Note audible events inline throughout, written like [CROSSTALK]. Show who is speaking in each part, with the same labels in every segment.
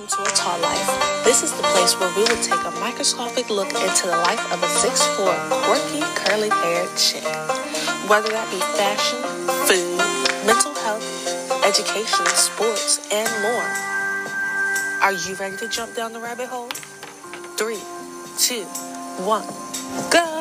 Speaker 1: Welcome to A Tall Life. This is the place where we will take a microscopic look into the life of a 6'4, quirky, curly haired chick. Whether that be fashion, food, mental health, education, sports, and more. Are you ready to jump down the rabbit hole? Three, two, one, go!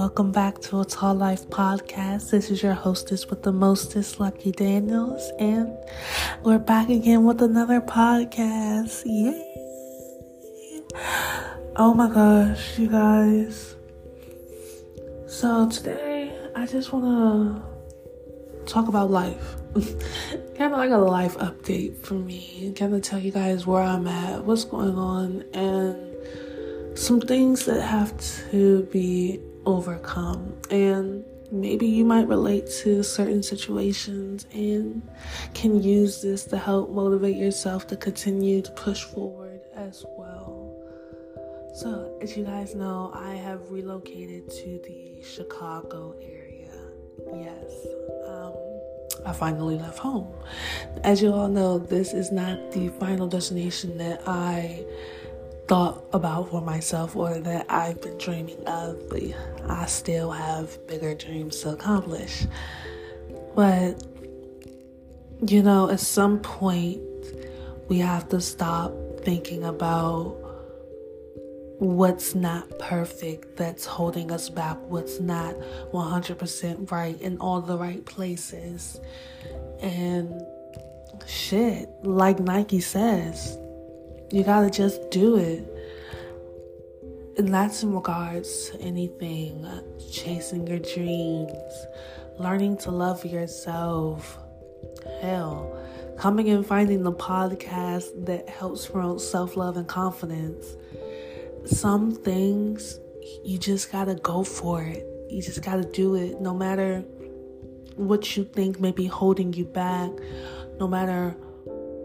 Speaker 1: Welcome back to a Tall Life podcast. This is your hostess with the mostest, Lucky Daniels, and we're back again with another podcast. Yay! Oh my gosh, you guys. So, today I just want to talk about life. [LAUGHS] kind of like a life update for me. Kind of tell you guys where I'm at, what's going on, and some things that have to be overcome. And maybe you might relate to certain situations and can use this to help motivate yourself to continue to push forward as well. So, as you guys know, I have relocated to the Chicago area. Yes. Um, I finally left home. As you all know, this is not the final destination that I thought about for myself or that I've been dreaming of, but I still have bigger dreams to accomplish. But, you know, at some point, we have to stop thinking about what's not perfect that's holding us back, what's not 100% right in all the right places. And shit, like Nike says, you gotta just do it. And that's in regards to anything chasing your dreams, learning to love yourself. Hell, coming and finding the podcast that helps promote self love and confidence. Some things you just gotta go for it. You just gotta do it no matter what you think may be holding you back, no matter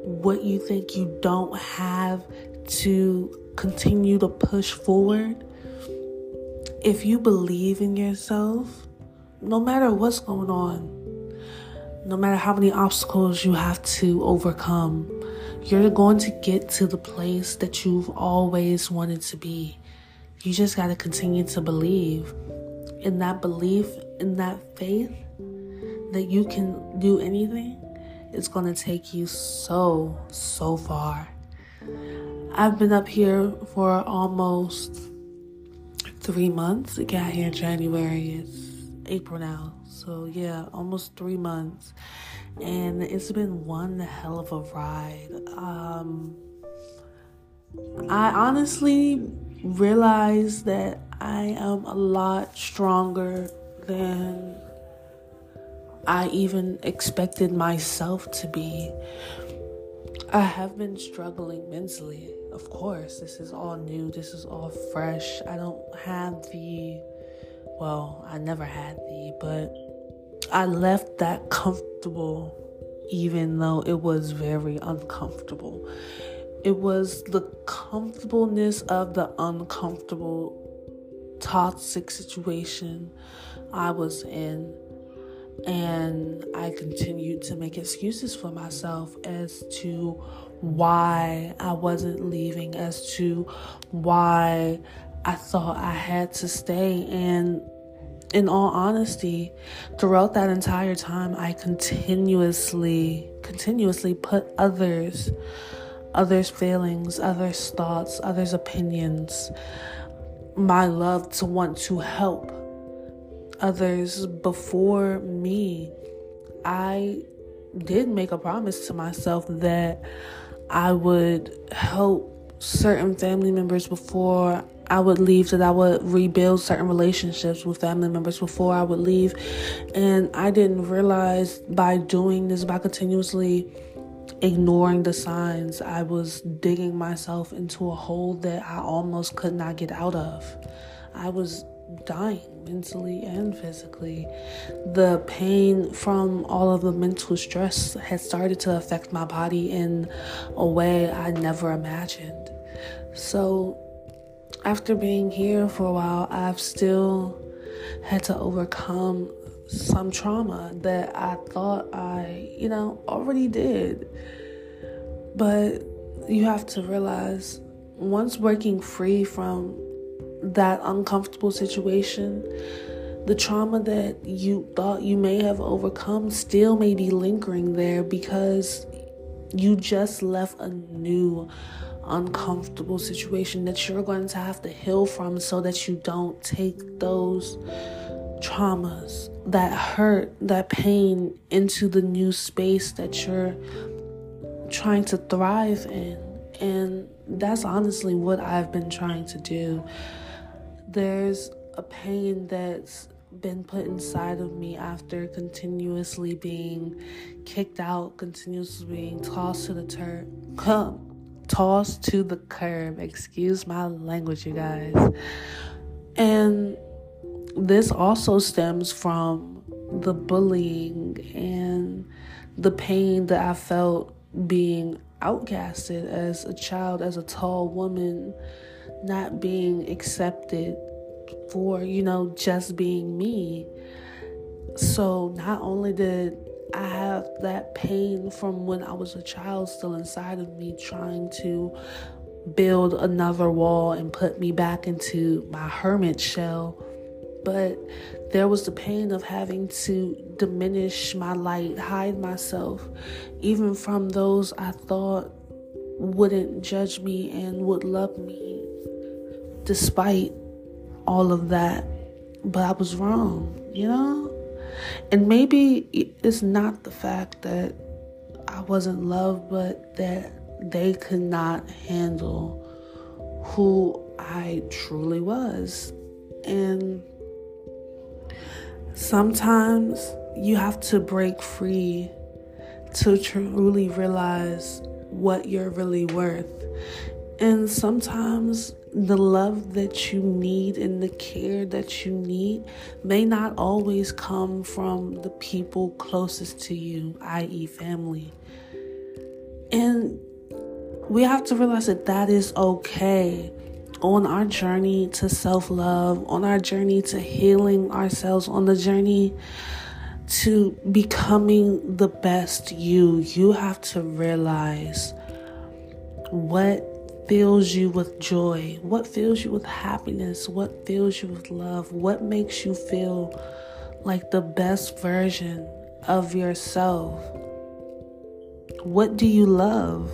Speaker 1: what you think you don't have to continue to push forward, if you believe in yourself, no matter what's going on, no matter how many obstacles you have to overcome, you're going to get to the place that you've always wanted to be. You just got to continue to believe in that belief, in that faith that you can do anything it's going to take you so, so far. I've been up here for almost three months. I got here in January. It's April now. So, yeah, almost three months. And it's been one hell of a ride. Um, I honestly realized that I am a lot stronger than I even expected myself to be. I have been struggling mentally. Of course, this is all new, this is all fresh. I don't have the, well, I never had the, but I left that comfortable even though it was very uncomfortable. It was the comfortableness of the uncomfortable, toxic situation I was in and I continued to make excuses for myself as to why I wasn't leaving, as to why I thought I had to stay. And in all honesty, throughout that entire time, I continuously, continuously put others, others' feelings, others' thoughts, others' opinions, my love to want to help others before me, I did make a promise to myself that I would help certain family members before I would leave, that I would rebuild certain relationships with family members before I would leave. And I didn't realize by doing this, by continuously ignoring the signs, I was digging myself into a hole that I almost could not get out of. I was dying mentally and physically. The pain from all of the mental stress had started to affect my body in a way I never imagined. So after being here for a while, I've still had to overcome some trauma that I thought I, you know, already did. But you have to realize once breaking free from that uncomfortable situation, the trauma that you thought you may have overcome still may be lingering there because you just left a new uncomfortable situation that you're going to have to heal from so that you don't take those traumas, that hurt, that pain into the new space that you're trying to thrive in. And that's honestly what I've been trying to do. There's a pain that's been put inside of me after continuously being kicked out, continuously being tossed to the turf, tossed to the curb. Excuse my language, you guys. And this also stems from the bullying and the pain that I felt being outcasted as a child, as a tall woman, not being accepted for, you know, just being me. So not only did I have that pain from when I was a child still inside of me, trying to build another wall and put me back into my hermit shell. But there was the pain of having to diminish my light, hide myself, even from those I thought wouldn't judge me and would love me, despite all of that. But I was wrong, you know? And maybe it's not the fact that I wasn't loved, but that they could not handle who I truly was. And sometimes you have to break free to truly realize what you're really worth. And sometimes the love that you need and the care that you need may not always come from the people closest to you, i.e., family. And we have to realize that that is okay on our journey to self love, on our journey to healing ourselves, on the journey to becoming the best you. You have to realize what fills you with joy? What fills you with happiness? What fills you with love? What makes you feel like the best version of yourself? What do you love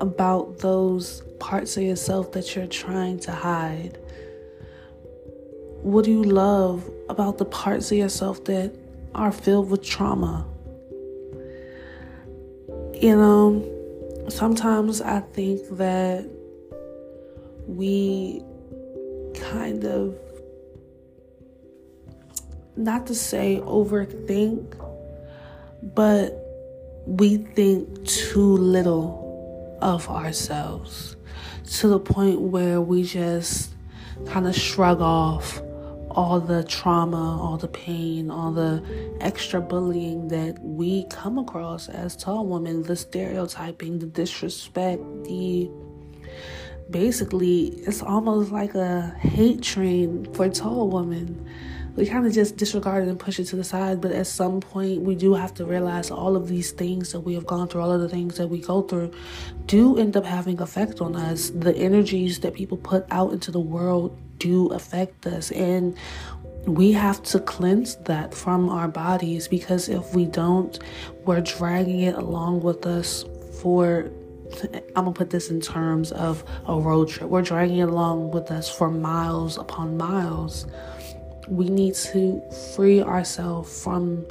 Speaker 1: about those parts of yourself that you're trying to hide? What do you love about the parts of yourself that are filled with trauma? You know, sometimes I think that we kind of, not to say overthink, but we think too little of ourselves to the point where we just kind of shrug off all the trauma, all the pain, all the extra bullying that we come across as tall women, the stereotyping, the disrespect, the basically it's almost like a hate train for tall women. We kind of just disregard it and push it to the side, but at some point we do have to realize all of these things that we have gone through, all of the things that we go through, do end up having effect on us. The energies that people put out into the world do affect us, and we have to cleanse that from our bodies because if we don't, we're dragging it along with us for I'm gonna put this in terms of a road trip. We're dragging it along with us for miles upon miles. We need to free ourselves from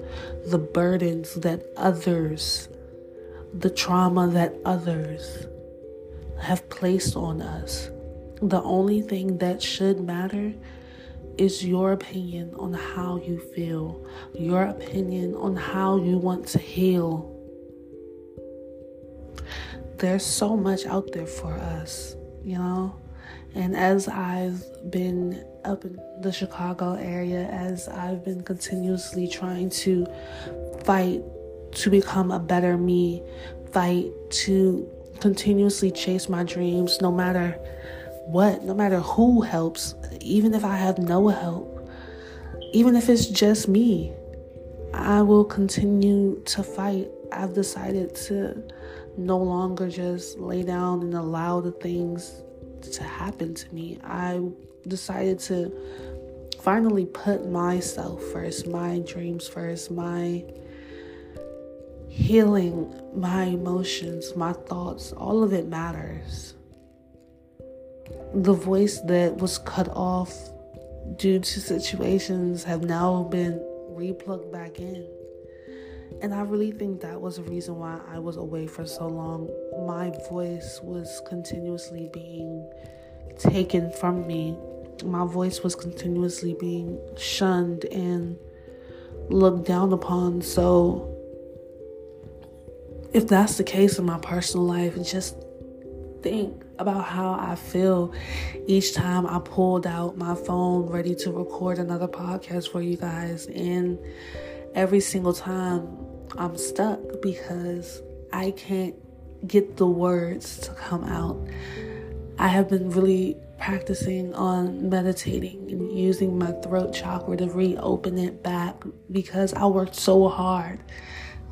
Speaker 1: the burdens that others, the trauma that others have placed on us. The only thing that should matter is your opinion on how you feel, your opinion on how you want to heal there's so much out there for us, you know? And as I've been up in the Chicago area, as I've been continuously trying to fight to become a better me, fight to continuously chase my dreams, no matter what, no matter who helps, even if I have no help, even if it's just me, I will continue to fight. I've decided to no longer just lay down and allow the things to happen to me. I decided to finally put myself first, my dreams first, my healing, my emotions, my thoughts, all of it matters. The voice that was cut off due to situations have now been replugged back in. And I really think that was the reason why I was away for so long. My voice was continuously being taken from me. My voice was continuously being shunned and looked down upon. So, if that's the case in my personal life, just think about how I feel each time I pulled out my phone ready to record another podcast for you guys. And every single time I'm stuck because I can't get the words to come out. I have been really practicing on meditating and using my throat chakra to reopen it back because I worked so hard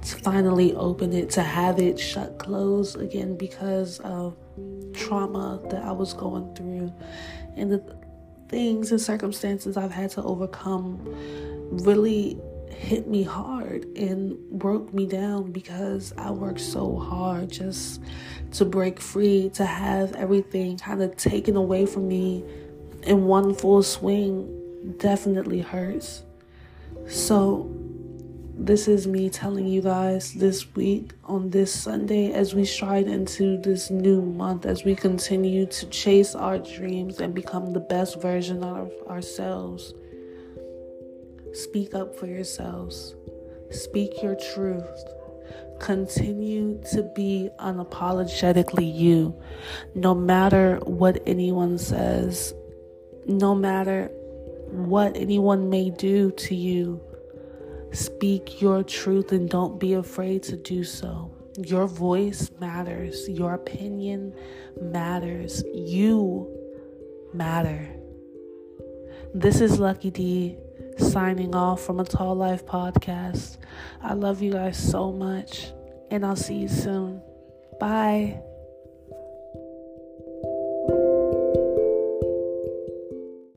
Speaker 1: to finally open it, to have it shut closed again because of trauma that I was going through and the things and circumstances I've had to overcome really hit me hard and broke me down because I worked so hard just to break free, to have everything kind of taken away from me in one full swing definitely hurts. So, this is me telling you guys this week on this Sunday as we stride into this new month, as we continue to chase our dreams and become the best version of ourselves. Speak up for yourselves, speak your truth. Continue to be unapologetically you, no matter what anyone says, no matter what anyone may do to you Speak your truth and don't be afraid to do so. Your voice matters, your opinion matters, you matter. This is Lucky D signing off from a Tall Life podcast. I love you guys so much, and I'll see you soon. Bye.